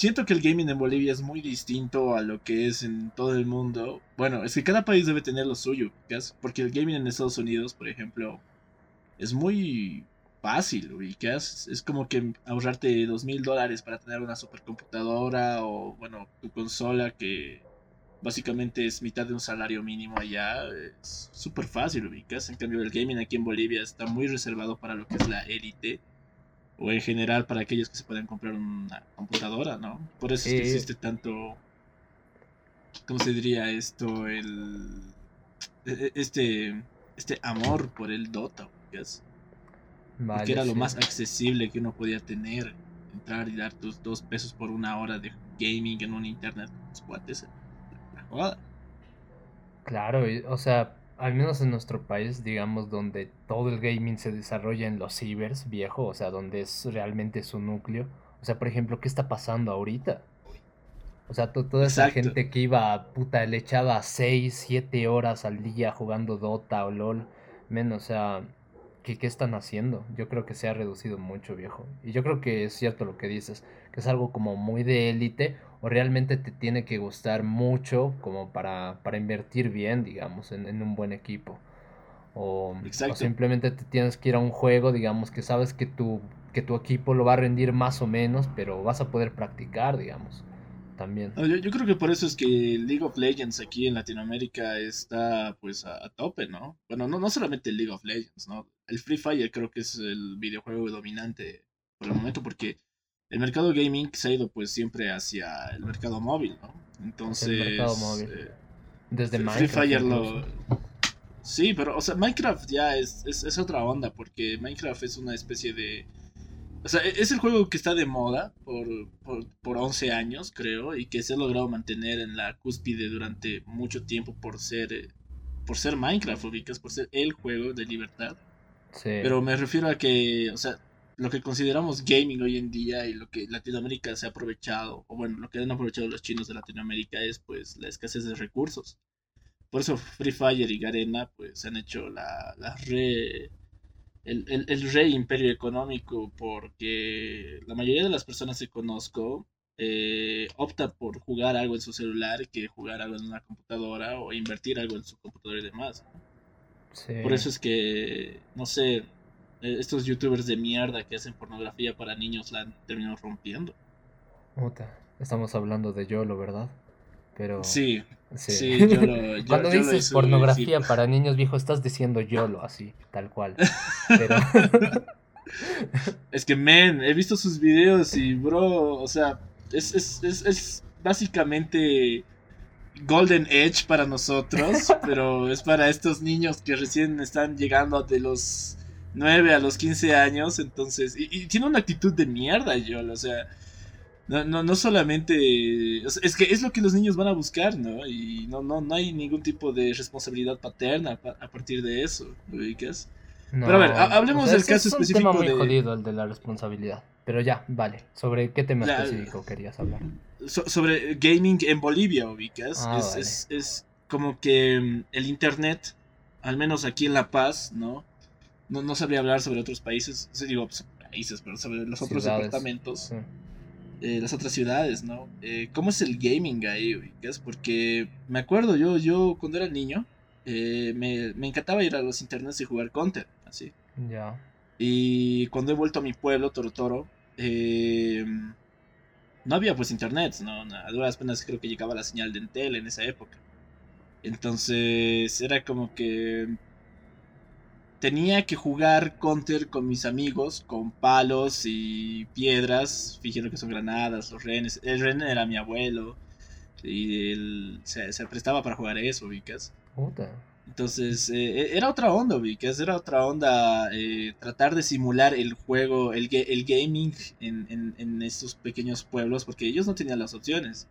siento que el gaming en Bolivia es muy distinto a lo que es en todo el mundo. Bueno, es que cada país debe tener lo suyo, porque el gaming en Estados Unidos, por ejemplo, es muy fácil, ubicas. Es como que ahorrarte dos mil dólares para tener una supercomputadora o, bueno, tu consola que básicamente es mitad de un salario mínimo allá. Es súper fácil, ubicas. En cambio, el gaming aquí en Bolivia está muy reservado para lo que es la élite. O en general para aquellos que se pueden comprar una computadora, ¿no? Por eso es que existe tanto. ¿Cómo se diría esto? El. E, e, este. Este amor por el Dota, ubicas que era lo más accesible que uno podía tener. Entrar y dar tus dos pesos por una hora de gaming en un internet. Pues, claro, o sea, al menos en nuestro país, digamos, donde todo el gaming se desarrolla en los cibers, viejo, o sea, donde es realmente su núcleo. O sea, por ejemplo, ¿qué está pasando ahorita? O sea, toda esa gente que iba, puta, le echaba 6, 7 horas al día jugando Dota o LOL, menos, o sea, ¿Qué, ¿Qué, están haciendo? Yo creo que se ha reducido mucho, viejo. Y yo creo que es cierto lo que dices, que es algo como muy de élite o realmente te tiene que gustar mucho como para, para invertir bien, digamos, en, un buen equipo. O, o, simplemente te tienes que ir a un juego, digamos, que sabes que tu, que tu equipo lo va a rendir más o menos, pero vas a poder practicar, digamos también. Yo, creo que por eso es que League of Legends aquí en Latinoamérica está pues a, tope, ¿no? Bueno, no, no solamente League of Legends, ¿no? El Free Fire creo que es el videojuego dominante por el momento porque el mercado gaming se ha ido pues siempre hacia el mercado móvil, ¿no? Entonces... El mercado móvil. Eh, Desde Minecraft. Free Fire lo... Sí, pero, o sea, Minecraft ya es, es, es otra onda porque Minecraft es una especie de o sea, e-, es el juego que está de moda por, por, por, 11 años, creo, y que se ha logrado mantener en la cúspide durante mucho tiempo por ser, por ser Minecraft, ubicas, por ser el juego de libertad. Sí. Pero me refiero a que, o sea, lo que consideramos gaming hoy en día y lo que Latinoamérica se ha aprovechado, o bueno, lo que han aprovechado los chinos de Latinoamérica es pues la escasez de recursos. Por eso Free Fire y Garena pues han hecho la, la re el, el, rey imperio económico porque la mayoría de las personas que conozco eh, opta por jugar algo en su celular que jugar algo en una computadora o invertir algo en su computadora y demás. Por eso es que, no sé, estos youtubers de mierda que hacen pornografía para niños la han terminado rompiendo. Estamos hablando de YOLO, ¿verdad? Pero... Sí, sí. Cuando dices pornografía para niños viejos, estás diciendo YOLO, así, tal cual. Pero... es que, men, he visto sus videos y, bro, o sea, es, es, es, es básicamente Golden Edge para nosotros, pero es para estos niños que recién están llegando de los 9 a los 15 años, entonces, y, y tiene una actitud de mierda, YOLO, o sea, no, no, no solamente. Es que es lo que los niños van a buscar, ¿no? Y no, no, no hay ningún tipo de responsabilidad paterna a partir de eso, ¿lo ubicas? Pero a ver, hablemos del caso específico. Es un tema muy jodido el de la responsabilidad. Pero ya, vale. ¿Sobre qué tema específico querías hablar? sobre gaming en Bolivia, ubicas. Ah, es, es, es, como que mm, el internet, al menos aquí en La Paz, ¿no? No, no sabría hablar sobre otros países, digo, pues, países, pero sobre los otros departamentos. Eh, las otras ciudades, ¿no? Eh, ¿Cómo es el gaming ahí, ubicas? Porque me acuerdo, yo, yo cuando era niño, eh, me, me, encantaba ir a los internets y jugar Counter, así. Ya. Y cuando he vuelto a mi pueblo, Toro Toro, no había pues internet, ¿no? A duras penas creo que llegaba la señal de Entel en esa época. Entonces era como que tenía que jugar counter con mis amigos, con palos y piedras, fingiendo que son granadas, los renes. El ren era mi abuelo. Y él se, prestaba para jugar eso, ubicas. Entonces, eh, e, era otra onda, ubicas. Era otra onda eh, tratar de simular el juego, el, el gaming en, en, en estos pequeños pueblos, porque ellos no tenían las opciones.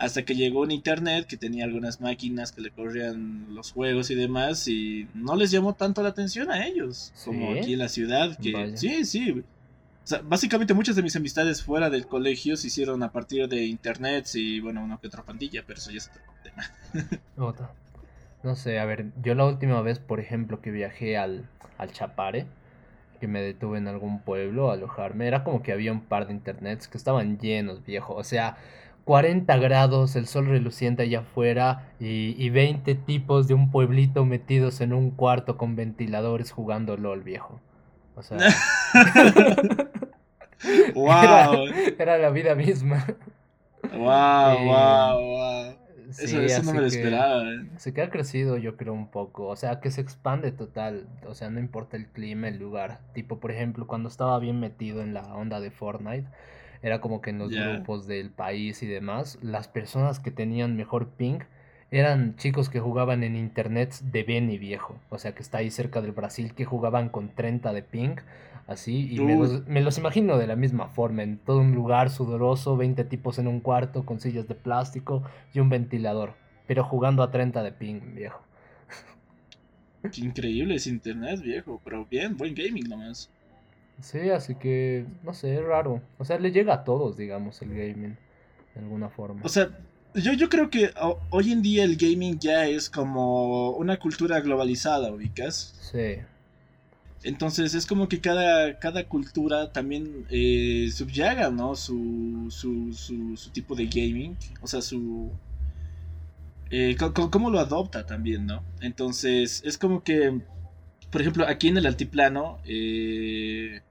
Hasta que llegó un internet que tenía algunas máquinas que le corrían los juegos y demás y no les llamó tanto la atención a ellos como aquí en la ciudad. Que, sí, sí. básicamente muchas de mis amistades fuera del colegio se hicieron a partir de internet y bueno, una que otra pandilla, pero eso ya es otro tema. No sé, a ver, yo la última vez, por ejemplo, que viajé al, al Chapare, que me detuve en algún pueblo a alojarme, era como que había un par de internets que estaban llenos, viejo. O sea, 40 grados, el sol reluciente allá afuera y, y 20 tipos de un pueblito metidos en un cuarto con ventiladores jugando LOL, viejo. O sea... wow. Era, la vida misma. Wow, wow, wow. eso, no me lo esperaba. ¿eh? Se queda crecido, yo creo, un poco. O sea, que se expande total. O sea, no importa el clima, el lugar. Tipo, por ejemplo, cuando estaba bien metido en la onda de Fortnite, era como que en los grupos del país y demás, las personas que tenían mejor ping eran chicos que jugaban en internet de Beni viejo, o sea que está ahí cerca del Brasil, que jugaban con 30 de ping, así, y me los, me los, imagino de la misma forma, en todo un lugar sudoroso, 20 tipos en un cuarto con sillas de plástico y un ventilador, pero jugando a 30 de ping, viejo. Qué increíble es internet, viejo, pero bien, buen gaming nomás. Sí, así que, no sé, es raro. O sea, le llega a todos, digamos, el gaming, de alguna forma. O sea, yo, yo creo que hoy en día el gaming ya es como una cultura globalizada, ubicas. Sí. Entonces es como que cada, cada cultura también eh, subyaga, ¿no? Su, su, su, tipo de gaming, o sea, su... Eh, cómo lo adopta también, ¿no? Entonces es como que, por ejemplo, aquí en el altiplano, eh,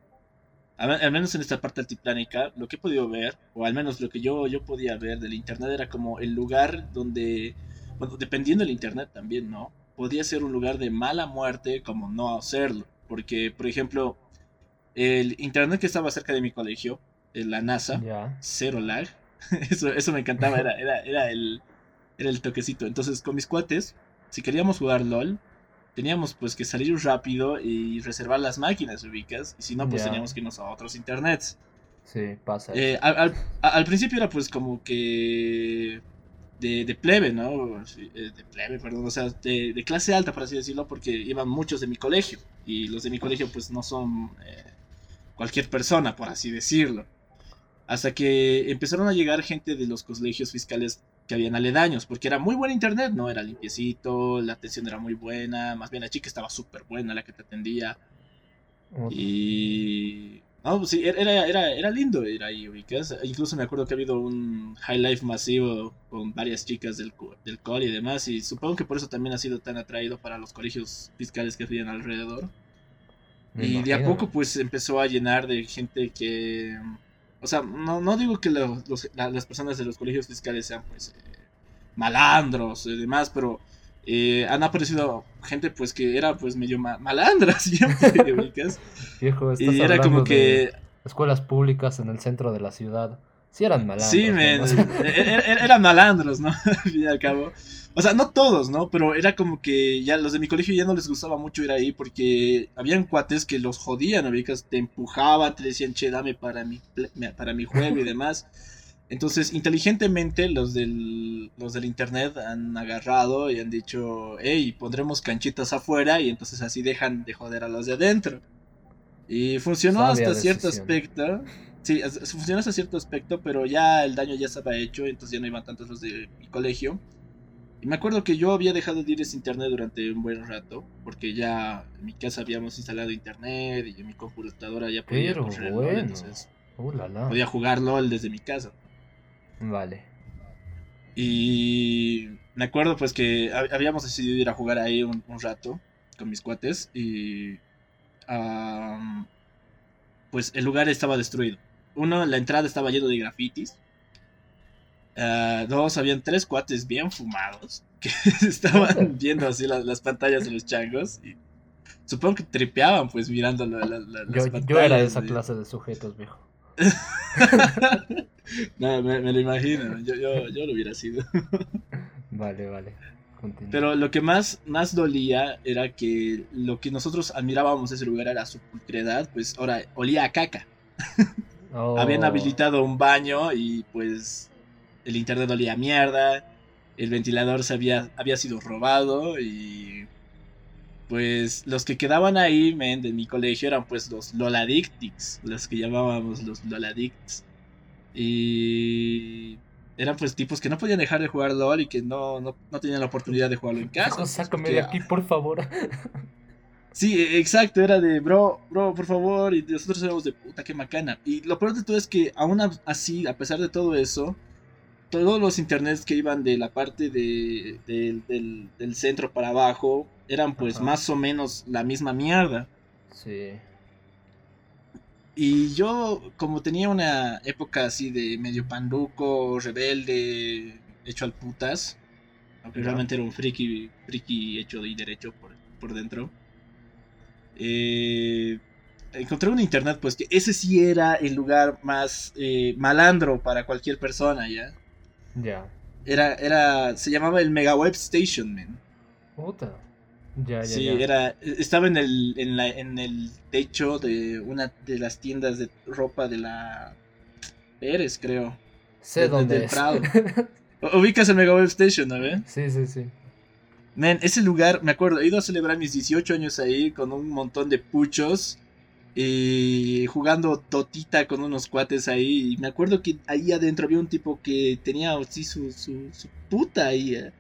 al, menos en esta parte altiplánica, lo que he podido ver, o al menos lo que yo, yo podía ver del internet era como el lugar donde, bueno, dependiendo del internet también, ¿no? Podía ser un lugar de mala muerte como no hacerlo. Porque, por ejemplo, el internet que estaba cerca de mi colegio, la NASA, cero lag, eso, eso me encantaba, era, era, era, el, era el toquecito. Entonces, con mis cuates, si queríamos jugar LOL, teníamos pues que salir rápido y reservar las máquinas ubicas, y si no, pues teníamos que irnos a otros internets. Sí, pasa. Eh, al, principio era pues como que de, plebe, ¿no? Eh, de plebe, perdón, o sea, de, clase alta, por así decirlo, porque iban muchos de mi colegio, y los de mi colegio pues no son eh, cualquier persona, por así decirlo. Hasta que empezaron a llegar gente de los colegios fiscales que habían aledaños, porque era muy buen internet, ¿no? Era limpiecito, la atención era muy buena, más bien la chica estaba súper buena, la que te atendía. Y... No, pues sí, era, era, era lindo ir ahí, ubicas. Incluso me acuerdo que ha habido un high life masivo con varias chicas del, del col y demás, y supongo que por eso también ha sido tan atraído para los colegios fiscales que habían alrededor. y de a poco pues empezó a llenar de gente que o sea, no, no digo que las personas de los colegios fiscales sean pues eh, malandros y demás, pero eh, han aparecido gente pues que era pues medio malandra siempre, Viejo, estás y era como que... Escuelas públicas en el centro de la ciudad. Sí eran malandros. Sí, men, e-, e-, e-, eran malandros, ¿no? Al fin y al cabo. O sea, no todos, ¿no? Pero era como que ya los de mi colegio ya no les gustaba mucho ir ahí porque habían cuates que los jodían, ubicas, te empujaban, te decían, che, dame para mi, para mi juego y demás. Entonces, inteligentemente, los del, los del internet han agarrado y han dicho, hey, pondremos canchitas afuera y entonces así dejan de joder a los de adentro. Y funcionó hasta cierto aspecto. Sí, funcionó hasta cierto aspecto, pero ya el daño ya estaba hecho, entonces ya no iban tantos los de mi colegio. Y me acuerdo que yo había dejado de ir a ese internet durante un buen rato, porque ya en mi casa habíamos instalado internet y en mi computadora ya podía Pero bueno. entonces uh, podía jugar LOL desde mi casa. Vale. Y me acuerdo pues que habíamos decidido ir a jugar ahí un, rato con mis cuates y pues el lugar estaba destruido. Uno, la entrada estaba lleno de grafitis Uh, dos, habían tres cuates bien fumados que estaban viendo así las, pantallas de los changos. Y supongo que tripeaban pues mirando la, la, yo, yo, era de esa clase de sujetos, viejo. no, me, lo imagino, yo, yo, yo, lo hubiera sido. vale, vale. Pero lo que más, más dolía era que lo que nosotros admirábamos de ese lugar era su pulcredad, pues ahora olía a caca. Habían oh. habilitado un baño y pues el internet olía a mierda, el ventilador se había, había sido robado y pues los que quedaban ahí, men, de mi colegio eran pues los Loladictics, los que llamábamos los Loladicts. Y eran pues tipos que no podían dejar de jugar LOL y que no, no, tenían la oportunidad de jugarlo en casa. sácame de aquí, por favor. Sí, e, exacto, era de, bro, bro, por favor, y nosotros éramos de puta, qué macana. Y lo peor de todo es que aún así, a pesar de todo eso, todos los internets que iban de la parte de, del, centro para abajo eran pues más o menos la misma mierda. Sí. Y yo, como tenía una época así de medio panduco, rebelde, hecho al putas, aunque realmente era un friki, friki hecho y derecho por, por dentro, eh, encontré un internet pues que ese sí era el lugar más eh, malandro para cualquier persona, ¿ya? Ya. Era, era, se llamaba el Mega Web Station, man. Puta. Ya, ya, sí, era, estaba en el, en, la, en el techo de una de las tiendas de ropa de la Pérez, creo. Sé dónde es. Ubicas el Mega Web Station, ¿no ves? Sí, sí, sí. Man, ese lugar, me acuerdo, he ido a celebrar mis 18 años ahí con un montón de puchos y jugando totita con unos cuates ahí. Y me acuerdo que ahí adentro había un tipo que tenía así su, su, puta ahí eh,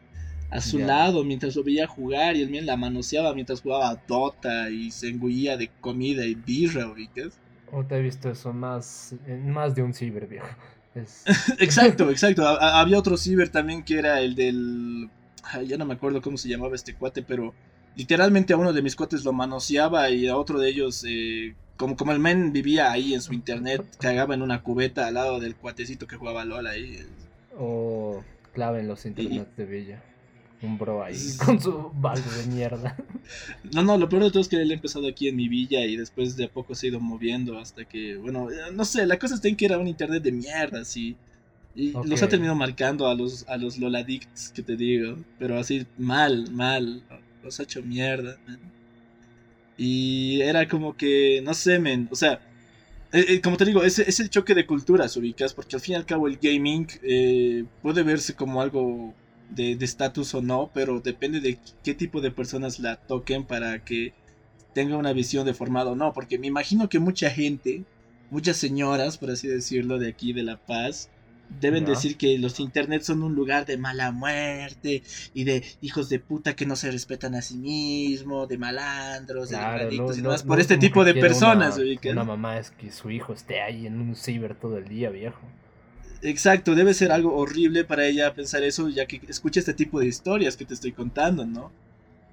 a, su lado mientras lo veía jugar y el mío la manoseaba mientras jugaba Dota y se engullía de comida y birra, ¿ubicas? O te he visto eso más, más de un ciber, viejo. exacto, exacto. había otro ciber también que era el del... ya no me acuerdo cómo se llamaba este cuate, pero literalmente a uno de mis cuates lo manoseaba y a otro de ellos, eh, como, como el men vivía ahí en su internet, cagaba en una cubeta al lado del cuatecito que jugaba LOL ahí. O clave en los internet de Villa. Un bro ahí con su balde de mierda. No, no, lo peor de todo es que él ha empezado aquí en mi villa y después de a poco se ha ido moviendo hasta que, bueno, eh, no sé, la cosa está en que era un internet de mierda, sí. Y los ha terminado marcando a los, a los Loladicts que te digo, pero así mal, mal. Los ha hecho mierda, Y era como que, no sé, men, o sea, eh, eh, como te digo, es, es, el choque de culturas, ubicas, porque al fin y al cabo el gaming eh, puede verse como algo de estatus o no, pero depende de qué tipo de personas la toquen para que tenga una visión deformada o no, porque me imagino que mucha gente, muchas señoras, por así decirlo, de aquí de La Paz, deben decir que los internets son un lugar de mala muerte y de hijos de puta que no se respetan a sí mismos, de malandros, de adictos y demás, por este tipo de personas. Una, una, mamá es que su hijo esté ahí en un ciber todo el día, viejo. Exacto, debe ser algo horrible para ella pensar eso, ya que escucha este tipo de historias que te estoy contando, ¿no?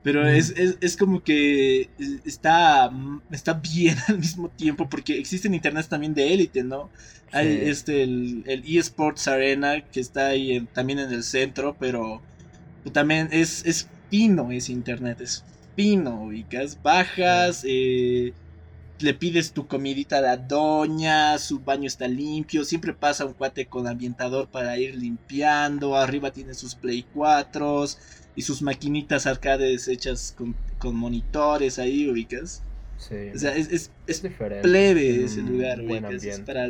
Pero es, es, como que está, está bien al mismo tiempo porque existen internet también de élite, ¿no? Hay este, el, el eSports Arena que está ahí también en el centro, pero también es, es fino ese internet, es fino, ubicas, bajas, eh, le pides tu comidita a la doña, su baño está limpio, siempre pasa un cuate con ambientador para ir limpiando, arriba tiene sus Play 4 y sus maquinitas arcades hechas con, monitores ahí, ubicas. Sí. O sea, es, es, plebe ese lugar, ubicas. Es, para,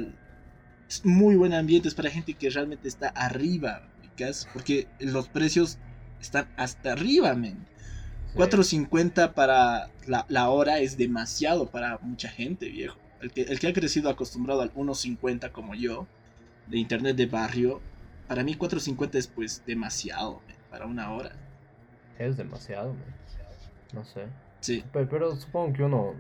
es muy buen ambiente, es para gente que realmente está arriba, ubicas. Porque los precios están hasta arriba, men. 4.50 para la, hora es demasiado para mucha gente, viejo. El que, el que ha crecido acostumbrado al 1.50 como yo, de internet de barrio, para mí 4.50 es pues demasiado, para una hora. Es demasiado, No sé. Sí. Pero, supongo que uno,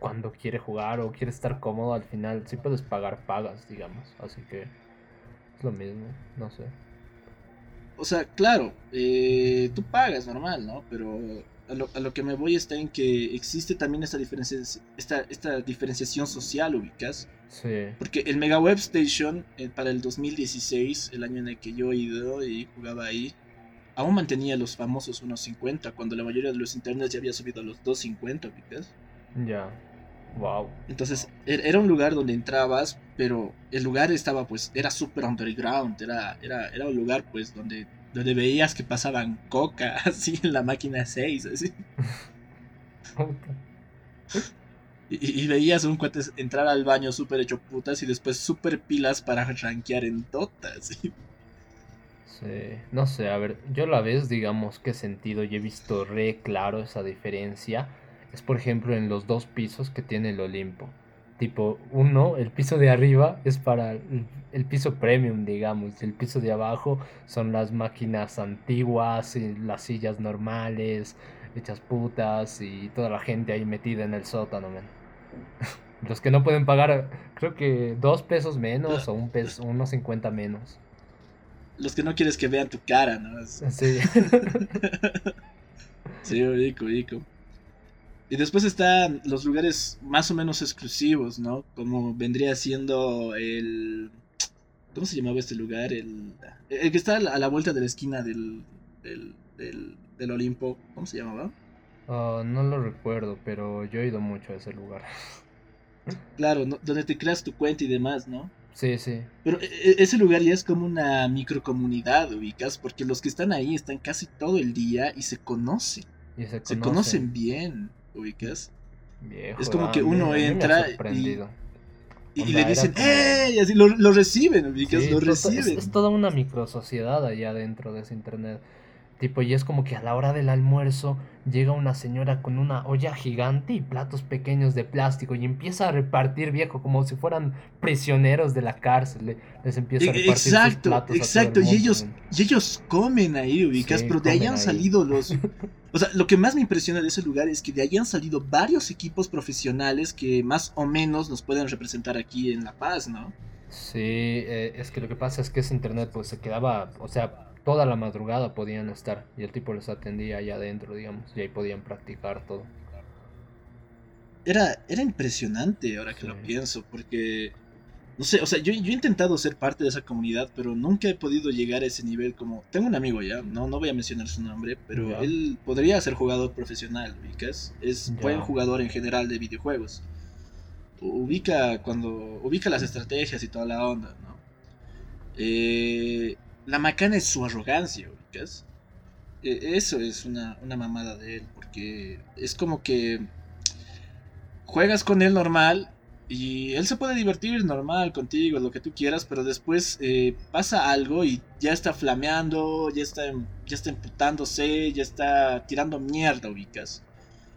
cuando quiere jugar o quiere estar cómodo, al final, si puedes pagar, pagas, digamos. Así que es lo mismo, no sé. O sea, claro, eh, tú pagas normal, ¿no? Pero a lo, que me voy está en que existe también esta, diferencia, esta, esta diferenciación social, ubicas. Sí. Porque el Mega Web Station, eh, para el 2016, el año en el que yo he ido y jugaba ahí, aún mantenía los famosos 1.50 cuando la mayoría de los internets ya había subido a los 2.50, ¿viste? Ya. Wow. Entonces er, era un lugar donde entrabas, pero el lugar estaba pues era súper underground, era, era, era un lugar pues donde, donde veías que pasaban coca así en la máquina 6, así. y, y, veías un cuate entrar al baño súper hecho putas y después súper pilas para rankear en Dota, ¿sí? Sí, no sé, a ver, yo la vez, digamos, que sentido y he visto re claro esa diferencia. Es por ejemplo en los dos pisos que tiene el Olimpo. Tipo, uno, el piso de arriba es para el, piso premium, digamos. El piso de abajo son las máquinas antiguas, las sillas normales, hechas putas y toda la gente ahí metida en el sótano, man. Los que no pueden pagar, creo que dos pesos menos o un peso, unos cincuenta menos. Los que no quieres que vean tu cara, ¿no? Sí. sí, rico, rico. Y después están los lugares más o menos exclusivos, ¿no? Como vendría siendo el... ¿Cómo se llamaba este lugar? El, el que está a la vuelta de la esquina del, del, del, Olimpo. ¿Cómo se llamaba? Oh, no lo recuerdo, pero yo he ido mucho a ese lugar. Claro, donde te creas tu cuenta y demás, ¿no? Sí, sí. Pero e, e, ese lugar ya es como una microcomunidad, ubicas, porque los que están ahí están casi todo el día y se conocen. Y se, conocen. se conocen bien ubicas. Viejo, es como que uno entra y, y, le dicen, ¡eh! Y así lo, reciben, ubicas, lo reciben. Es, toda una microsociedad allá dentro de ese internet. Tipo, y es como que a la hora del almuerzo llega una señora con una olla gigante y platos pequeños de plástico y empieza a repartir, viejo, como si fueran prisioneros de la cárcel. Les empieza a e, repartir exacto, platos Exacto, y ellos, y ellos comen ahí, ubicas, pero de ahí han salido los... O sea, lo que más me impresiona de ese lugar es que de ahí han salido varios equipos profesionales que más o menos nos pueden representar aquí en La Paz, ¿no? Sí, eh, es que lo que pasa es que ese internet pues se quedaba, o sea, toda la madrugada podían estar y el tipo les atendía allá adentro, digamos, y ahí podían practicar todo. Era, era impresionante ahora que lo pienso, porque, no sé, o sea, yo, yo, he intentado ser parte de esa comunidad, pero nunca he podido llegar a ese nivel como... Tengo un amigo ya, no, no voy a mencionar su nombre, pero él podría ser jugador profesional, ¿ubicas? Es buen jugador en general de videojuegos. Ubica cuando... Ubica las estrategias y toda la onda, ¿no? Eh, la macana es su arrogancia, ¿ubicas? E, eso es una, mamada de él, porque es como que juegas con él normal y él se puede divertir normal contigo, lo que tú quieras, pero después eh, pasa algo y ya está flameando, ya está, ya está emputándose, ya está tirando mierda, ubicas.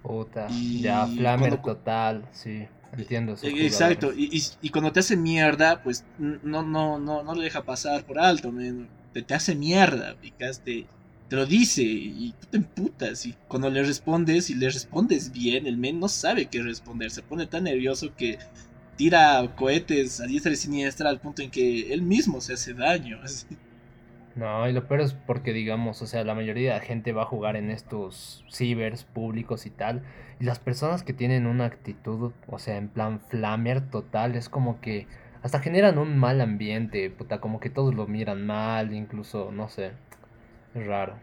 Puta, ya flamer total, sí. Entiendo. E, exacto, y, y, cuando te hace mierda, pues no, no, no, no le deja pasar por alto, te, hace mierda, Te, te, lo dice y tú te emputas. Y cuando le respondes y le respondes bien, el men no sabe qué responder. Se pone tan nervioso que tira cohetes a diestra y siniestra al punto en que él mismo se hace daño. No, y lo peor es porque, digamos, o sea, la mayoría de la gente va a jugar en estos cibers públicos y tal. Y las personas que tienen una actitud, o sea, en plan flamer total, es como que hasta generan un mal ambiente, puta, como que todos lo miran mal, incluso, no sé, es raro.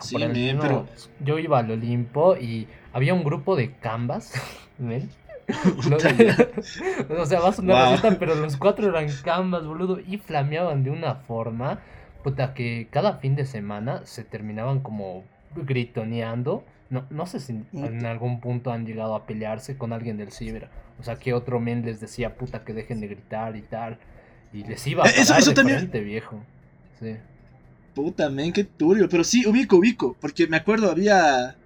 sí, pero... Yo iba al Olimpo y había un grupo de canvas, ¿ven? o sea, vas a una pero los cuatro eran canvas, boludo, y flameaban de una forma, puta, que cada fin de semana se terminaban como gritoneando. No, no sé si en algún punto han llegado a pelearse con alguien del ciber. O sea, que otro men les decía, puta, que dejen de gritar y tal. Y les iba a eh, eso, eso también... viejo. Sí. Puta, men, qué turbio. Pero sí, ubico, ubico. Porque me acuerdo, había...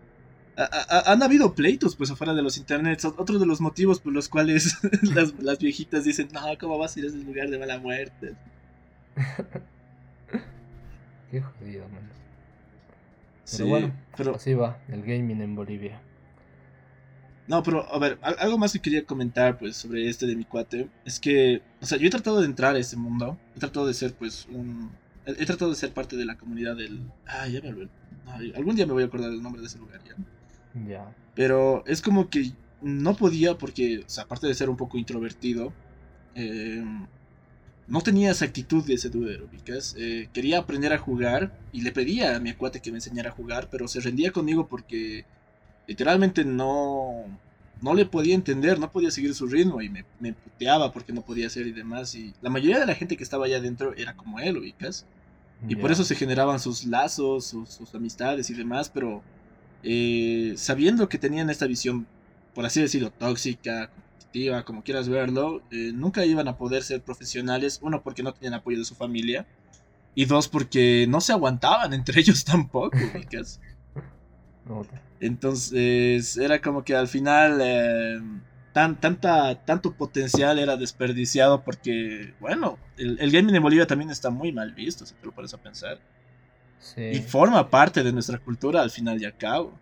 han habido pleitos, pues, afuera de los internets. Otro de los motivos por los cuales las, las viejitas dicen, no, ¿cómo vas a ir a ese lugar de mala muerte? qué jodido, man. Pero bueno, pero... así va el gaming en Bolivia. No, pero a ver, algo más que quería comentar pues sobre este de mi cuate es que, o sea, yo he tratado de entrar a este mundo, he tratado de ser pues un... He, tratado de ser parte de la comunidad del... Ah, ya me olvidé. algún día me voy a acordar del nombre de ese lugar ya. Ya. Pero es como que no podía porque, o sea, aparte de ser un poco introvertido, eh, no tenía esa actitud de ese duero, ubicas. Eh, quería aprender a jugar y le pedía a mi cuate que me enseñara a jugar, pero se rendía conmigo porque literalmente no, no le podía entender, no podía seguir su ritmo y me, me puteaba porque no podía hacer y demás. Y la mayoría de la gente que estaba allá adentro era como él, ubicas. Y por eso se generaban sus lazos, sus, amistades y demás, pero eh, sabiendo que tenían esta visión, por así decirlo, tóxica, competitiva, como quieras verlo, eh, nunca iban a poder ser profesionales, uno porque no tenían apoyo de su familia, y dos porque no se aguantaban entre ellos tampoco, ubicas. Entonces era como que al final eh, tan, tanta, tanto potencial era desperdiciado porque, bueno, el, gaming en Bolivia también está muy mal visto, si te lo pones a pensar. Y forma parte de nuestra cultura al final y al cabo.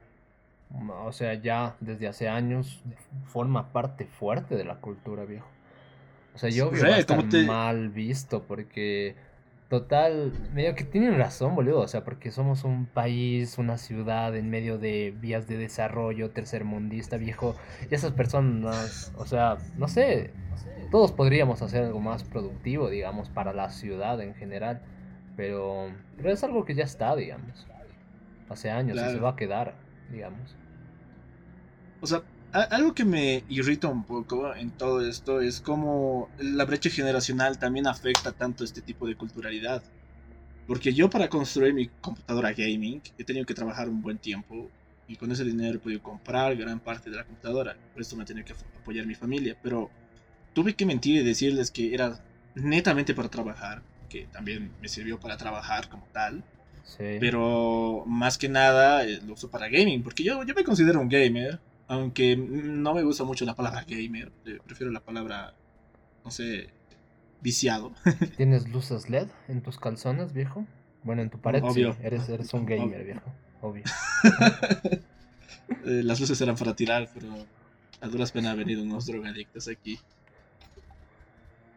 O sea, ya desde hace años forma parte fuerte de la cultura, viejo. O sea, yo veo estar mal visto porque total, medio que tienen razón, boludo. O sea, porque somos un país, una ciudad en medio de vías de desarrollo tercermundista, viejo. Y esas personas, o sea, no sé, todos podríamos hacer algo más productivo, digamos, para la ciudad en general. Pero, pero es algo que ya está, digamos. Hace años y se va a quedar, digamos. O sea, algo que me irrita un poco en todo esto es cómo la brecha generacional también afecta tanto este tipo de culturalidad. Porque yo para construir mi computadora gaming he tenido que trabajar un buen tiempo y con ese dinero he podido comprar gran parte de la computadora. Por esto me he tenido que apoyar mi familia. Pero tuve que mentir y decirles que era netamente para trabajar, que también me sirvió para trabajar como tal. Pero más que nada eh, lo uso para gaming, porque yo, yo me considero un gamer, aunque no me gusta mucho la palabra gamer, eh, prefiero la palabra, no sé, viciado. ¿Tienes luces LED en tus calzones, viejo? Bueno, en tu pared Obvio. sí, eres, eres un gamer, viejo, obvio. Eh, las luces eran para tirar, pero a duras penas han venido unos drogadictos aquí.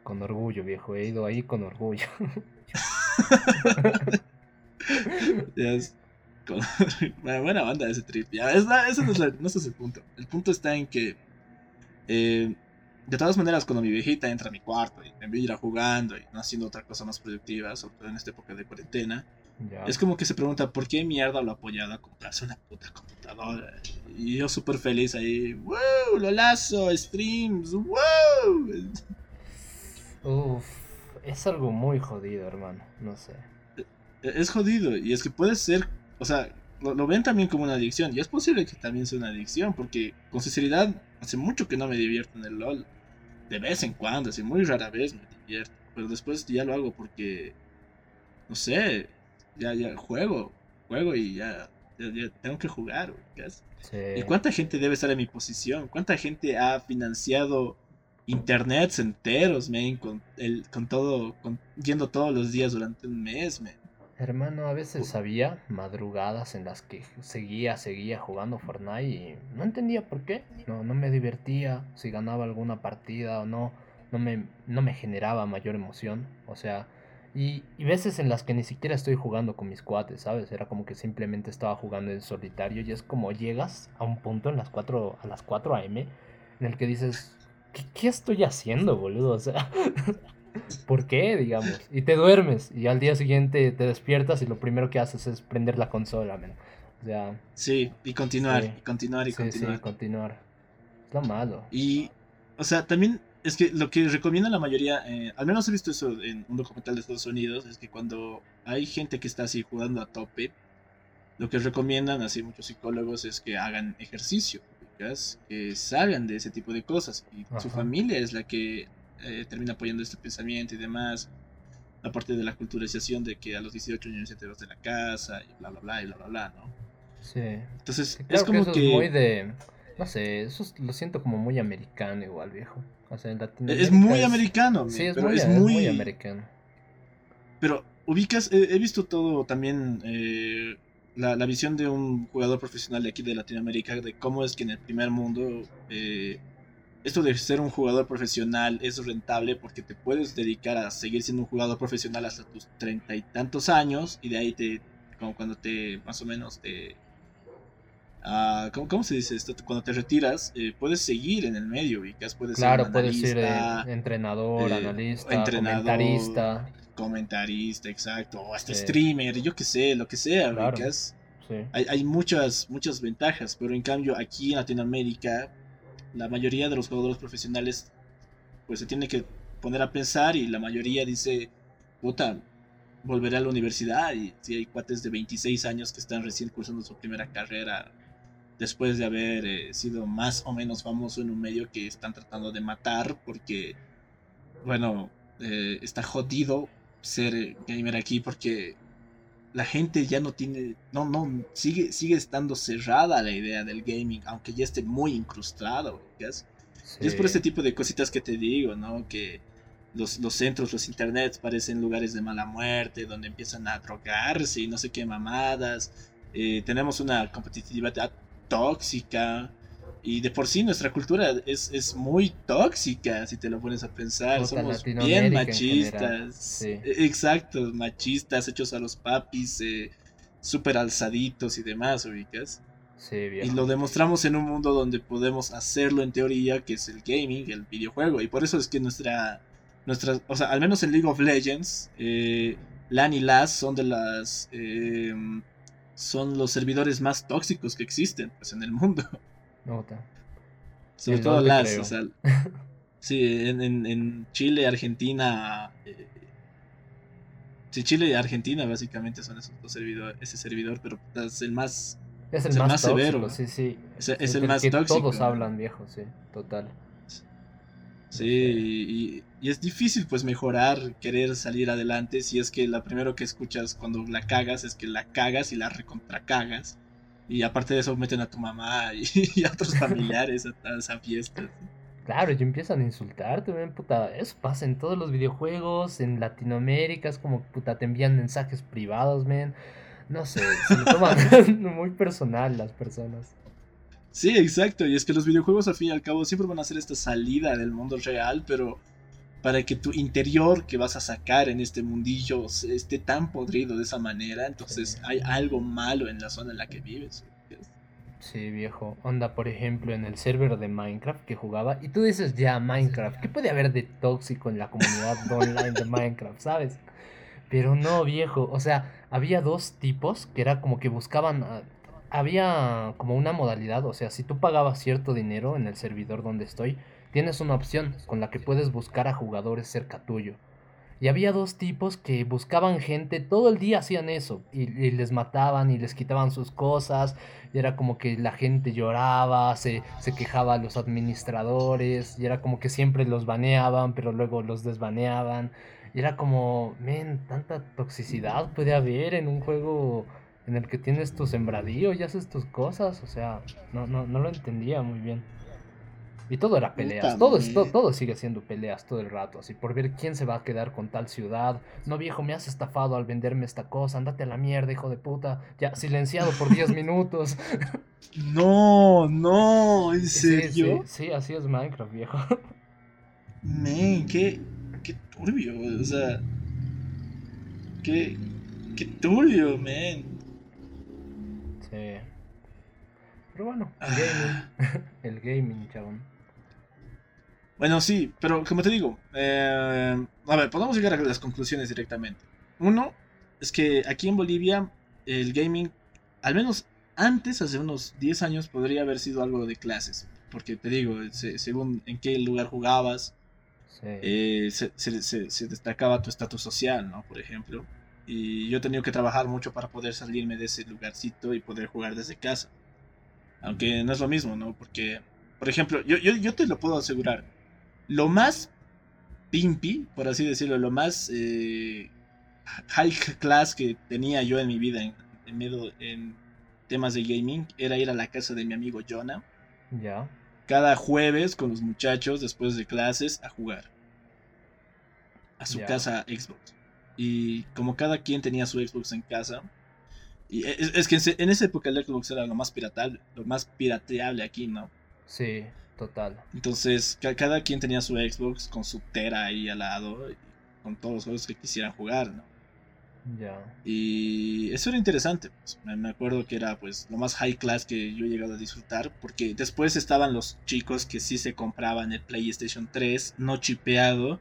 Con orgullo, viejo, he ido ahí con orgullo. buena banda ese trip. Ya, ese no, es el punto. El punto está en que, eh, de todas maneras, cuando mi viejita entra a mi cuarto y me ve ir a jugando y no haciendo otra cosa más productiva, sobre todo en esta época de cuarentena, es como que se pregunta por qué mierda lo apoyado a comprarse una puta computadora. Y yo súper feliz ahí, ¡wow! Lolazo, streams, ¡wow! Uf, es algo muy jodido, hermano, no sé. Es jodido, y es que puede ser o sea, lo, ven también como una adicción. Y es posible que también sea una adicción, porque con sinceridad, hace mucho que no me divierto en el LOL. De vez en cuando, así muy rara vez me divierto. Pero después ya lo hago porque, no sé, ya, ya juego, juego y ya, ya, tengo que jugar. ¿Y cuánta gente debe estar en mi posición? ¿Cuánta gente ha financiado internets enteros, man, con, el, con todo, con, yendo todos los días durante un mes, man? Hermano, a veces había madrugadas en las que seguía, seguía jugando Fortnite y no entendía por qué. No, no me divertía si ganaba alguna partida o no. No me, no me generaba mayor emoción. O sea, y, y, veces en las que ni siquiera estoy jugando con mis cuates, ¿sabes? Era como que simplemente estaba jugando en solitario y es como llegas a un punto en las 4, a las 4 am en el que dices, ¿qué, qué estoy haciendo, boludo? O sea, ¿Por qué? Digamos. Y te duermes y al día siguiente te despiertas y lo primero que haces es prender la consola, O sea. Sí, y continuar, y continuar, y continuar. Sí, continuar. Es lo malo. Y, o sea, también es que lo que recomienda la mayoría, eh, al menos he visto eso en un documental de Estados Unidos, es que cuando hay gente que está así jugando a tope, lo que recomiendan así muchos psicólogos es que hagan ejercicio, que salgan de ese tipo de cosas. Y su familia es la que eh, termina apoyando este pensamiento y demás. Aparte de la culturalización de que a los 18 años se te vas de la casa y bla, bla, bla, y bla, bla, bla, ¿no? Sí. Entonces, es como que... Es muy de... No sé, eso lo siento como muy americano igual, viejo. O sea, en Es muy americano, Sí, es, muy, es muy... americano. Pero ubicas, he visto todo también... Eh, la, la, visión de un jugador profesional de aquí de Latinoamérica, de cómo es que en el primer mundo eh, esto de ser un jugador profesional es rentable porque te puedes dedicar a seguir siendo un jugador profesional hasta tus treinta y tantos años y de ahí te, como cuando te, más o menos te, uh, ¿cómo, se dice esto? Cuando te retiras, eh, puedes seguir en el medio y puedes claro, ser puedes ser eh, entrenador, analista, comentarista. Comentarista, exacto, o hasta streamer, yo qué sé, lo que sea, claro. hay, hay muchas, muchas ventajas, pero en cambio aquí en Latinoamérica la mayoría de los jugadores profesionales pues se tiene que poner a pensar y la mayoría dice, puta, volveré a la universidad y si hay cuates de 26 años que están recién cursando su primera carrera después de haber eh, sido más o menos famoso en un medio que están tratando de matar porque, bueno, eh, está jodido ser gamer aquí porque la gente ya no tiene, no, no, sigue, sigue estando cerrada la idea del gaming, aunque ya esté muy incrustado, Y es por este tipo de cositas que te digo, ¿no? Que los, los, centros, los internets parecen lugares de mala muerte, donde empiezan a drogarse y no sé qué mamadas. Eh, tenemos una competitividad tóxica. Y de por sí nuestra cultura es, es muy tóxica, si te lo pones a pensar. Somos bien machistas. E, exacto, machistas, hechos a los papis, eh, súper alzaditos y demás, ubicas. y lo demostramos en un mundo donde podemos hacerlo en teoría, que es el gaming, el videojuego. Y por eso es que nuestra nuestras, o sea, al menos en League of Legends, eh, LAN y LAS son de las, eh, son los servidores más tóxicos que existen, pues, en el mundo. Nota. Sobre todo LAS, o sea, sí, en, en, Chile, Argentina, eh, sí, Chile y Argentina básicamente son esos dos servidores, ese servidor, pero es el más, es el, más, severo, sí, sí. Es, el, más tóxico. Todos hablan viejo, sí, total. Sí, y, y, es difícil pues mejorar, querer salir adelante si es que la primero que escuchas cuando la cagas es que la cagas y la recontracagas. Y aparte de eso meten a tu mamá y, a otros familiares a, esa fiesta. Claro, y empiezan a insultarte, ven, puta. Eso pasa en todos los videojuegos, en Latinoamérica, es como, puta, te envían mensajes privados, men. No sé, se lo toman muy personal las personas. Sí, exacto. Y es que los videojuegos al fin y al cabo siempre van a ser esta salida del mundo real, pero para que tu interior que vas a sacar en este mundillo esté tan podrido de esa manera, entonces hay algo malo en la zona en la que vives. Sí, viejo. Onda, por ejemplo, en el server de Minecraft que jugaba. Y tú dices, ya, Minecraft, ¿qué puede haber de tóxico en la comunidad online de Minecraft, sabes? Pero no, viejo. O sea, había dos tipos que era como que buscaban había como una modalidad, o sea, si tú pagabas cierto dinero en el servidor donde estoy, tienes una opción con la que puedes buscar a jugadores cerca tuyo. Y había dos tipos que buscaban gente, todo el día hacían eso, y, les mataban y les quitaban sus cosas, y era como que la gente lloraba, se, se quejaba a los administradores, y era como que siempre los baneaban, pero luego los desbaneaban. Y era como, men, tanta toxicidad puede haber en un juego en el que tienes tu sembradío y haces tus cosas, o sea, no, no, no lo entendía muy bien. Y todo era peleas, todo, todo, sigue siendo peleas todo el rato, así por ver quién se va a quedar con tal ciudad. No viejo, me has estafado al venderme esta cosa, andate a la mierda, hijo de puta. Ya, silenciado por 10 minutos. No, no, en serio. Sí, sí, así es Minecraft, viejo. Men, qué, qué turbio, o sea, qué, qué turbio, men. Pero bueno, el gaming. el gaming, chabón. Bueno, sí, pero como te digo, eh, a ver, podemos llegar a las conclusiones directamente. Uno, es que aquí en Bolivia el gaming, al menos antes, hace unos 10 años, podría haber sido algo de clases. Porque te digo, según en qué lugar jugabas, eh, se, se, destacaba tu estatus social, ¿no? Por ejemplo. Y yo he tenido que trabajar mucho para poder salirme de ese lugarcito y poder jugar desde casa. Aunque no es lo mismo, ¿no? Porque, por ejemplo, yo, yo, yo te lo puedo asegurar. Lo más pimpy, por así decirlo, lo más eh, high class que tenía yo en mi vida en, en, en temas de gaming era ir a la casa de mi amigo Jonah. Ya. Cada jueves con los muchachos después de clases a jugar. A su casa Xbox. Y como cada quien tenía su Xbox en casa. Y es, que en, esa época el Xbox era lo más piratable, lo más pirateable aquí, ¿no? Sí, total. Entonces, cada quien tenía su Xbox con su Tera ahí al lado, con todos los juegos que quisieran jugar, ¿no? Ya. Y eso era interesante. Pues. Me acuerdo que era pues lo más high class que yo he llegado a disfrutar. Porque después estaban los chicos que sí se compraban el PlayStation 3 no chipeado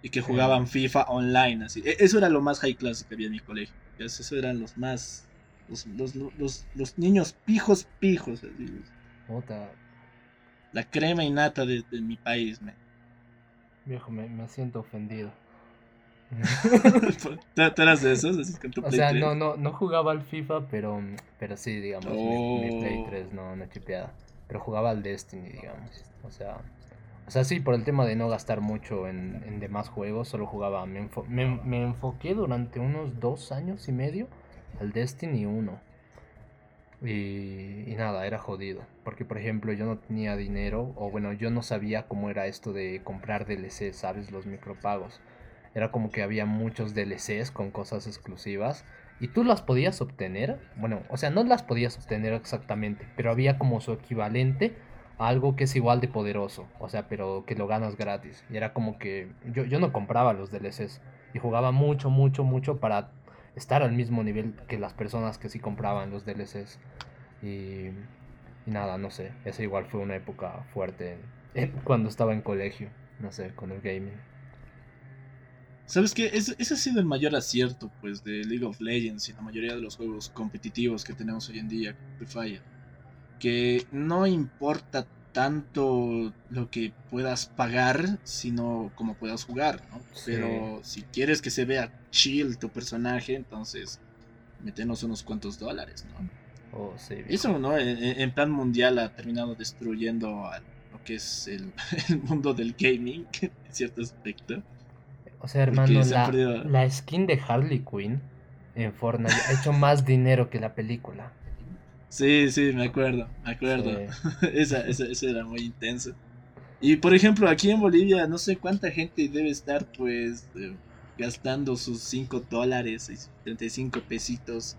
y que jugaban FIFA online, así. E, eso era lo más high class que había en mi colegio. Eso eran los más. Los, los, los, niños pijos, pijos. Así. La crema y nata de, mi país, me. Viejo, me, me siento ofendido. ¿Te eras de esos? o sea, no, no, no jugaba al FIFA, pero, pero sí, digamos, mi, Play 3 no, no chipeada. Pero jugaba al Destiny, digamos. O sea, o sea, sí, por el tema de no gastar mucho en, demás juegos, solo jugaba. Me, enfoqué durante unos dos años y medio al Destiny 1. Y, y, nada, era jodido. Porque, por ejemplo, yo no tenía dinero, o bueno, yo no sabía cómo era esto de comprar DLC, ¿sabes? Los micropagos. Era como que había muchos DLCs con cosas exclusivas. Y tú las podías obtener. Bueno, o sea, no las podías obtener exactamente, pero había como su equivalente a algo que es igual de poderoso. O sea, pero que lo ganas gratis. Y era como que yo, yo no compraba los DLCs. Y jugaba mucho, mucho, mucho para estar al mismo nivel que las personas que sí compraban los DLCs. Y, y nada, no sé. Esa igual fue una época fuerte cuando estaba en colegio. No sé, con el gaming. ¿Sabes qué? Ese, ha sido el mayor acierto pues de League of Legends y la mayoría de los juegos competitivos que tenemos hoy en día, Free Fire. Que no importa tanto lo que puedas pagar, sino cómo puedas jugar, ¿no? Pero si quieres que se vea chill tu personaje, entonces metenos unos cuantos dólares, ¿no? Oh, sí, Eso, ¿no? En, en, plan mundial ha terminado destruyendo a lo que es el, el mundo del gaming, en cierto aspecto. O sea, hermano, la, la, skin de Harley Quinn en Fortnite ha hecho más dinero que la película. Sí, sí, me acuerdo, me acuerdo. Sí. esa, esa, esa, era muy intensa. Y por ejemplo, aquí en Bolivia, no sé cuánta gente debe estar, pues, eh, gastando sus 5 dólares y 35 pesitos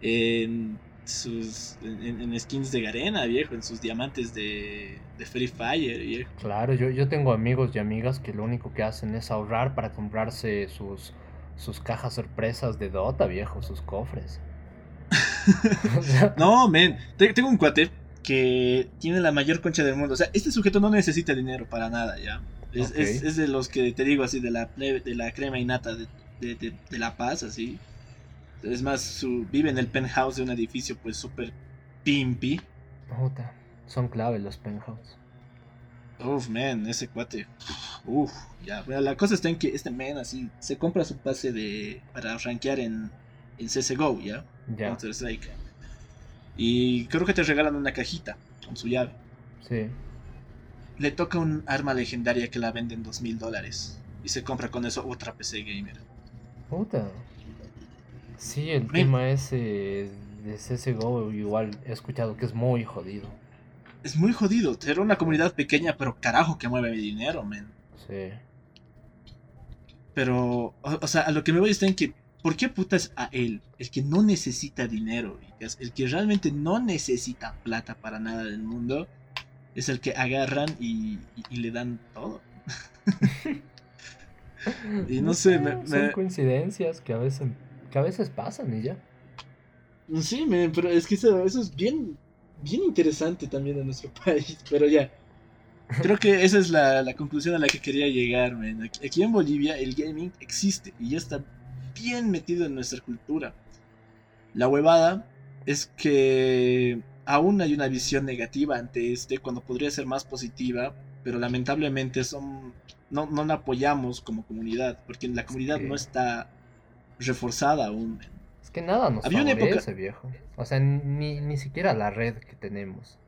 en sus en, en, skins de Garena, viejo, en sus diamantes de, de Free Fire, viejo. Claro, yo, yo tengo amigos y amigas que lo único que hacen es ahorrar para comprarse sus, sus cajas sorpresas de Dota, viejo, sus cofres. no, men, tengo un cuate que tiene la mayor concha del mundo. O sea, este sujeto no necesita dinero para nada, ¿ya? Es, okay. es, es de los que te digo así, de la, de la crema innata de, de, de, de La Paz, así. Es más, su, vive en el penthouse de un edificio pues súper pimpy. Puta, son clave los penthouse. Uf, man, ese cuate. Uf, ya. Bueno, la cosa está en que este man así se compra su pase de para rankear en, en CSGO, ¿ya? Ya. Counter Strike. Y creo que te regalan una cajita con su llave. Sí. Le toca un arma legendaria que la venden dos mil dólares. Y se compra con eso otra PC gamer. Puta. Sí, el tema ese de CSGO igual he escuchado que es muy jodido. Es muy jodido. Era una comunidad pequeña, pero carajo que mueve dinero, men. Sí. Pero, o, o sea, a lo que me voy está en que, ¿por qué putas a él, el que no necesita dinero, el que realmente no necesita plata para nada del mundo, es el que agarran y, y, y le dan todo? y no, no sé, me, son me... coincidencias que a veces que a veces pasan y ya. Sí, man, pero es que eso, eso, es bien, bien interesante también en nuestro país, pero ya. Creo que esa es la, la conclusión a la que quería llegar, man. Aquí, en Bolivia el gaming existe y ya está bien metido en nuestra cultura. La huevada es que aún hay una visión negativa ante este cuando podría ser más positiva, pero lamentablemente son, no, no la apoyamos como comunidad, porque la comunidad no está reforzada aún. Es que nada nos Había favorece, una época... viejo. O sea, ni, ni siquiera la red que tenemos,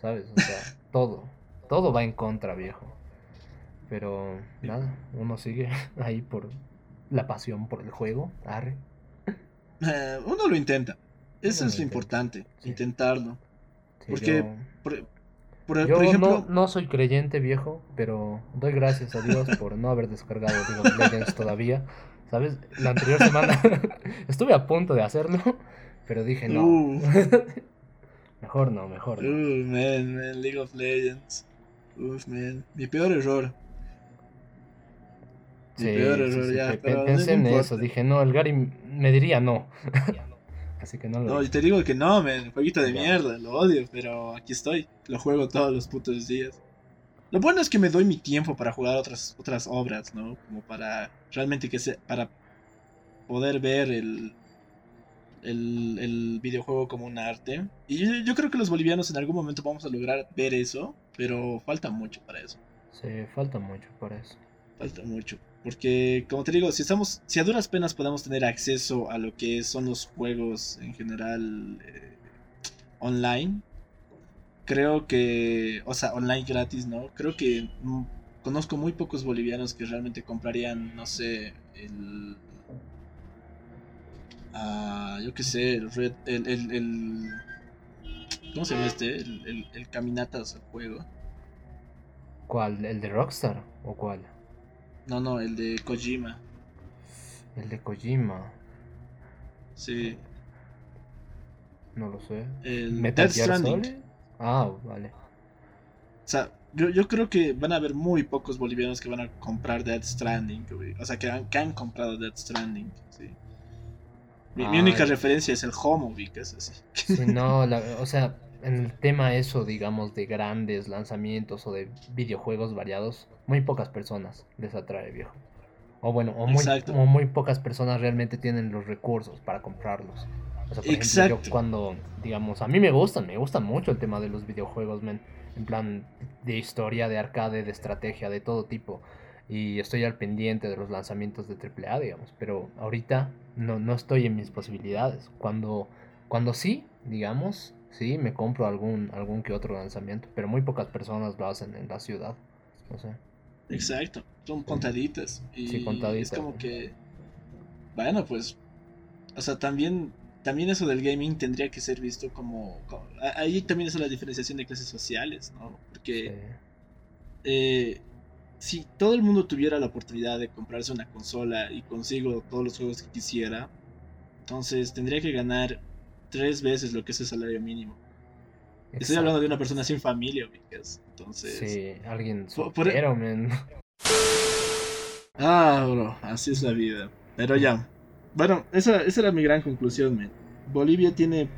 ¿sabes? O sea, todo, todo va en contra, viejo. Pero nada, uno sigue ahí por la pasión por el juego, arre. Uh, uno lo intenta. Eso uno es lo importante, sí. intentarlo. Sí, Porque, yo... por, por, yo por ejemplo... No, no, soy creyente, viejo, pero doy gracias a Dios por no haber descargado League of Legends todavía. ¿Sabes? La anterior semana estuve a punto de hacerlo, pero dije no. Uh. mejor no, mejor no. Uh, man, man, League of Legends. Uf, man. Mi peor error. Sí, peor error, sí, ya. Sí, pero pensé no en eso, dije, no, el Gary me diría no. Así que no lo No, y te digo que no, man, jueguito de mierda, lo odio, pero aquí estoy. Lo juego todos los putos días. Lo bueno es que me doy mi tiempo para jugar otras, otras obras, ¿no? Como para realmente que sea, para poder ver el, el, el, videojuego como un arte. Y yo, yo, creo que los bolivianos en algún momento vamos a lograr ver eso, pero falta mucho para eso. Sí, falta mucho para eso. Falta mucho. Porque, como te digo, si estamos, si a duras penas podemos tener acceso a lo que son los juegos en general eh, online, creo que, o sea, online gratis, ¿no? Creo que mm, conozco muy pocos bolivianos que realmente comprarían, no sé, el... Uh, yo qué sé, el, red, el, el, ¿Cómo se llama este? El, el, el Caminatas el juego. ¿Cuál? ¿El de Rockstar? ¿O cuál? No, no, el de Kojima. El de Kojima. Sí. No lo sé. El ¿Metal Death Gear Stranding. Solid? Ah, vale. O sea, yo, yo creo que van a haber muy pocos bolivianos que van a comprar Death Stranding. O sea, que han, que han comprado Death Stranding, sí. Mi, mi única referencia es el que es así. Sí, no, la- o sea, en el tema eso, digamos, de grandes lanzamientos o de videojuegos variados, muy pocas personas les atrae, viejo. O bueno, o muy, Exacto. o muy pocas personas realmente tienen los recursos para comprarlos. O sea, por ejemplo, Exacto. yo cuando, digamos, a mí me gustan, me gustan mucho el tema de los videojuegos, men. En plan de historia, de arcade, de estrategia, de todo tipo. Y estoy al pendiente de los lanzamientos de AAA, digamos. Pero ahorita no, no estoy en mis posibilidades. Cuando, cuando sí, digamos, sí, me compro algún, algún que otro lanzamiento. Pero muy pocas personas lo hacen en la ciudad. No sé. Exacto, son contaditas. Y Sí, contaditas, es como ¿no? que. Bueno, pues. O sea, también. También eso del gaming tendría que ser visto como. ahí también es la diferenciación de clases sociales, ¿no? Porque. Sí. eh, si todo el mundo tuviera la oportunidad de comprarse una consola y consigo todos los juegos que quisiera, entonces tendría que ganar tres veces lo que es el salario mínimo. Estoy Exacto. hablando de una persona sin familia, ubicas. Entonces. Sí, alguien Por- por- soltero, men. Ah, bro, así es la vida. Pero ya. Bueno, esa, esa era mi gran conclusión, man. Bolivia tiene.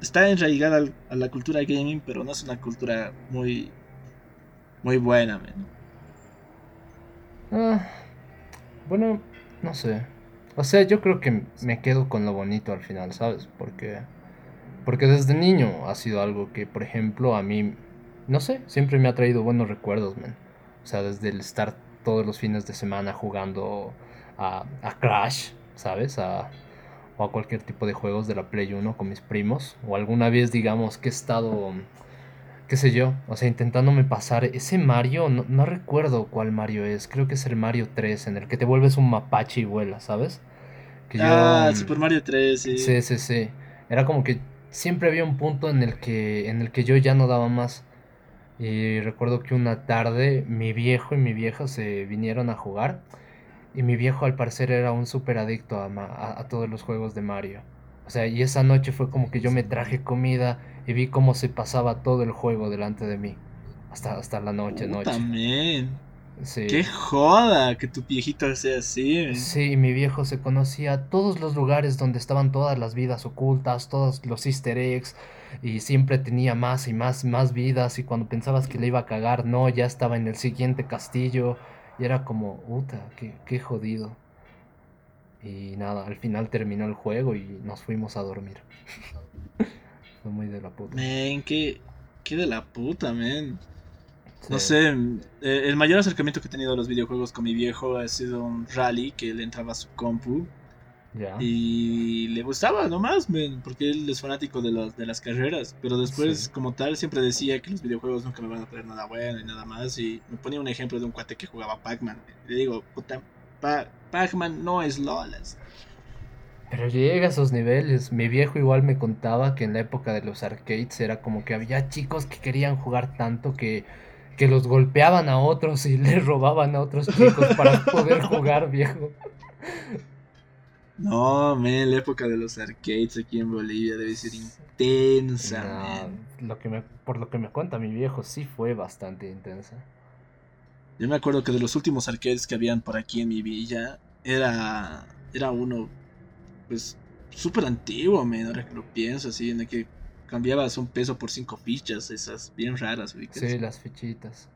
Está enraigada al- a la cultura gaming, pero no es una cultura muy. Muy buena, man. Ah, bueno, no sé. O sea, yo creo que me quedo con lo bonito al final, ¿sabes? Porque, porque desde niño ha sido algo que, por ejemplo, a mí, no sé, siempre me ha traído buenos recuerdos, man. O sea, desde el estar todos los fines de semana jugando a, a Crash, ¿sabes? A, o a cualquier tipo de juegos de la Play 1 con mis primos. O alguna vez, digamos, que he estado qué sé yo, o sea, intentándome pasar ese Mario, no, no recuerdo cuál Mario es, creo que es el Mario 3, en el que te vuelves un mapache y vuelas, ¿sabes? Que yo, Ah, mm, Super Mario 3, sí. Sí, sí, sí. Era como que siempre había un punto en el que, en el que yo ya no daba más. Y recuerdo que una tarde mi viejo y mi vieja se vinieron a jugar. Y mi viejo al parecer era un súper adicto a, a, a todos los juegos de Mario. O sea, y esa noche fue como que yo me traje comida y vi cómo se pasaba todo el juego delante de mí. Hasta, hasta la noche, Puta, noche. man. Sí. Qué joda que tu viejito sea así. Sí, mi viejo se conocía todos los lugares donde estaban todas las vidas ocultas, todos los easter eggs, y siempre tenía más y más, más vidas, y cuando pensabas que le iba a cagar, no, ya estaba en el siguiente castillo, y era como, puta, qué, qué jodido. Y nada, al final terminó el juego y nos fuimos a dormir. Fue muy de la puta. Man, qué, qué de la puta, man. No sé, eh, el mayor acercamiento que he tenido a los videojuegos con mi viejo ha sido un rally que él entraba a su compu Ya. y le gustaba nomás, man, porque él es fanático de, los, de las carreras, pero después Sí. como tal siempre decía que los videojuegos nunca me van a traer nada bueno y nada más y me ponía un ejemplo de un cuate que jugaba Pac-Man. Le digo, puta, Pa- Pac-Man no es lolas. Pero llega a esos niveles. Mi viejo igual me contaba que en la época de los arcades era como que había chicos que querían jugar tanto que, que los golpeaban a otros y les robaban a otros chicos para poder jugar, viejo. No, man, la época de los arcades aquí en Bolivia debe ser intensa, No, man. lo que me, por lo que me cuenta mi viejo, sí fue bastante intensa. Yo me acuerdo que de los últimos arcades que habían por aquí en mi villa, era, era uno, pues, súper antiguo, man, ahora que lo pienso, así, en el que cambiabas un peso por cinco fichas, esas bien raras. Sí, las fichitas.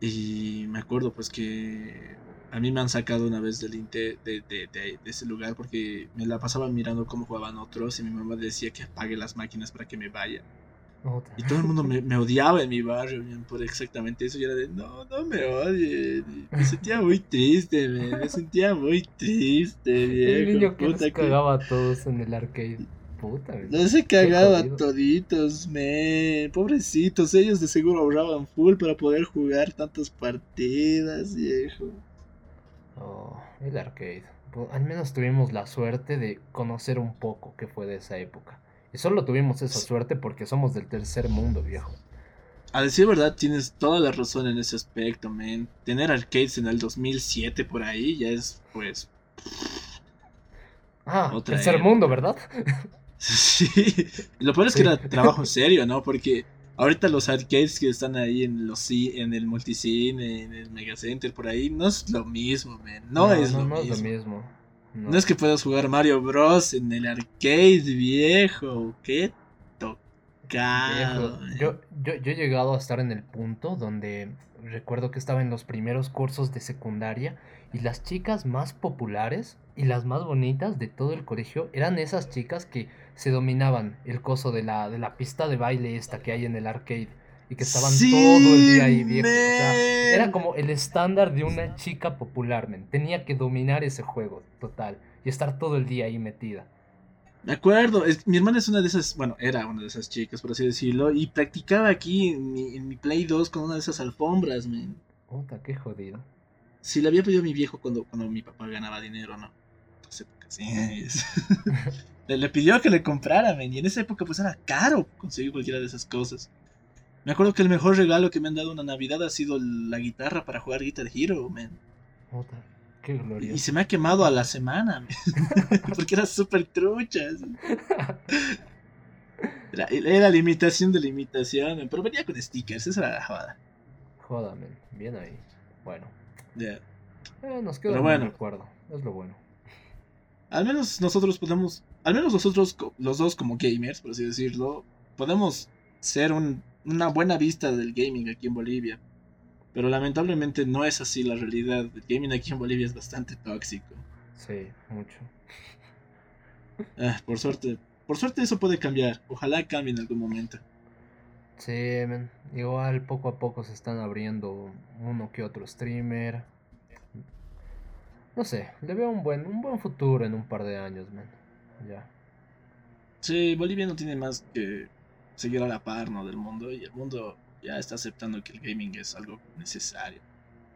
Y me acuerdo, pues, que a mí me han sacado una vez del inte de, de, de- de ese lugar porque me la pasaba mirando cómo jugaban otros y mi mamá decía que apague las máquinas para que me vaya. Otra. Y todo el mundo me, me odiaba en mi barrio por exactamente eso. Y era de, no, no me odien. Me sentía muy triste, man, me sentía muy triste, El viejo. niño que puta, nos que- cagaba a todos en el arcade. Puta. No se cagaba toditos, man. Pobrecitos, ellos de seguro ahorraban full para poder jugar tantas partidas, viejo. Oh, el arcade. Pu- Al menos tuvimos la suerte de conocer un poco qué fue de esa época. Y solo tuvimos esa suerte porque somos del tercer mundo, viejo. A decir verdad, tienes toda la razón en ese aspecto, man. Tener arcades en el 2007 por ahí ya es, pues... Ah, tercer mundo, ¿verdad? Sí. Lo peor es que era trabajo serio, ¿no? Porque ahorita los arcades que están ahí en los en el multicine, en el megacenter, por ahí, no es lo mismo, man. No, es, lo no mismo. es lo mismo. No. es que puedas jugar Mario Bros. en el arcade, viejo. ¿Qué yo, yo, yo he llegado a estar en el punto donde recuerdo que estaba en los primeros cursos de secundaria y las chicas más populares y las más bonitas de todo el colegio eran esas chicas que se dominaban el coso de la, de la pista de baile esta que hay en el arcade y que estaban todo el día ahí viejo. era como el estándar de una chica popular, Tenía que dominar ese juego total y estar todo el día ahí metida. Me acuerdo, mi hermana es una de esas, bueno, era una de esas chicas, por así decirlo, y practicaba aquí en mi, Play 2 con una de esas alfombras, men. Puta, qué jodido. Sí, le había pedido a mi viejo cuando, cuando mi papá ganaba dinero, ¿no? Entonces, sí. le, le, pidió que le comprara, men, y en esa época pues era caro conseguir cualquiera de esas cosas. Me acuerdo que el mejor regalo que me han dado una Navidad ha sido la guitarra para jugar Guitar Hero, men. Puta. Qué y se me ha quemado a la semana, porque era súper trucha. Era, era, limitación de limitación, pero venía con stickers, esa era la joda. Joda, bien ahí. Bueno. Ya. Eh, nos queda un recuerdo, es lo bueno. Al menos nosotros podemos, al menos nosotros, los dos como gamers, por así decirlo, podemos ser un, una buena vista del gaming aquí en Bolivia. Pero lamentablemente no es así la realidad. El gaming aquí en Bolivia es bastante tóxico. Sí, mucho. Ah, por suerte. Por suerte eso puede cambiar. Ojalá cambie en algún momento. Sí, igual poco a poco se están abriendo uno que otro streamer. No sé, le veo un buen, un buen futuro en un par de años, man. Ya. Sí, Bolivia no tiene más que seguir a la par, ¿no? Del mundo. Y el mundo ya está aceptando que el gaming es algo necesario.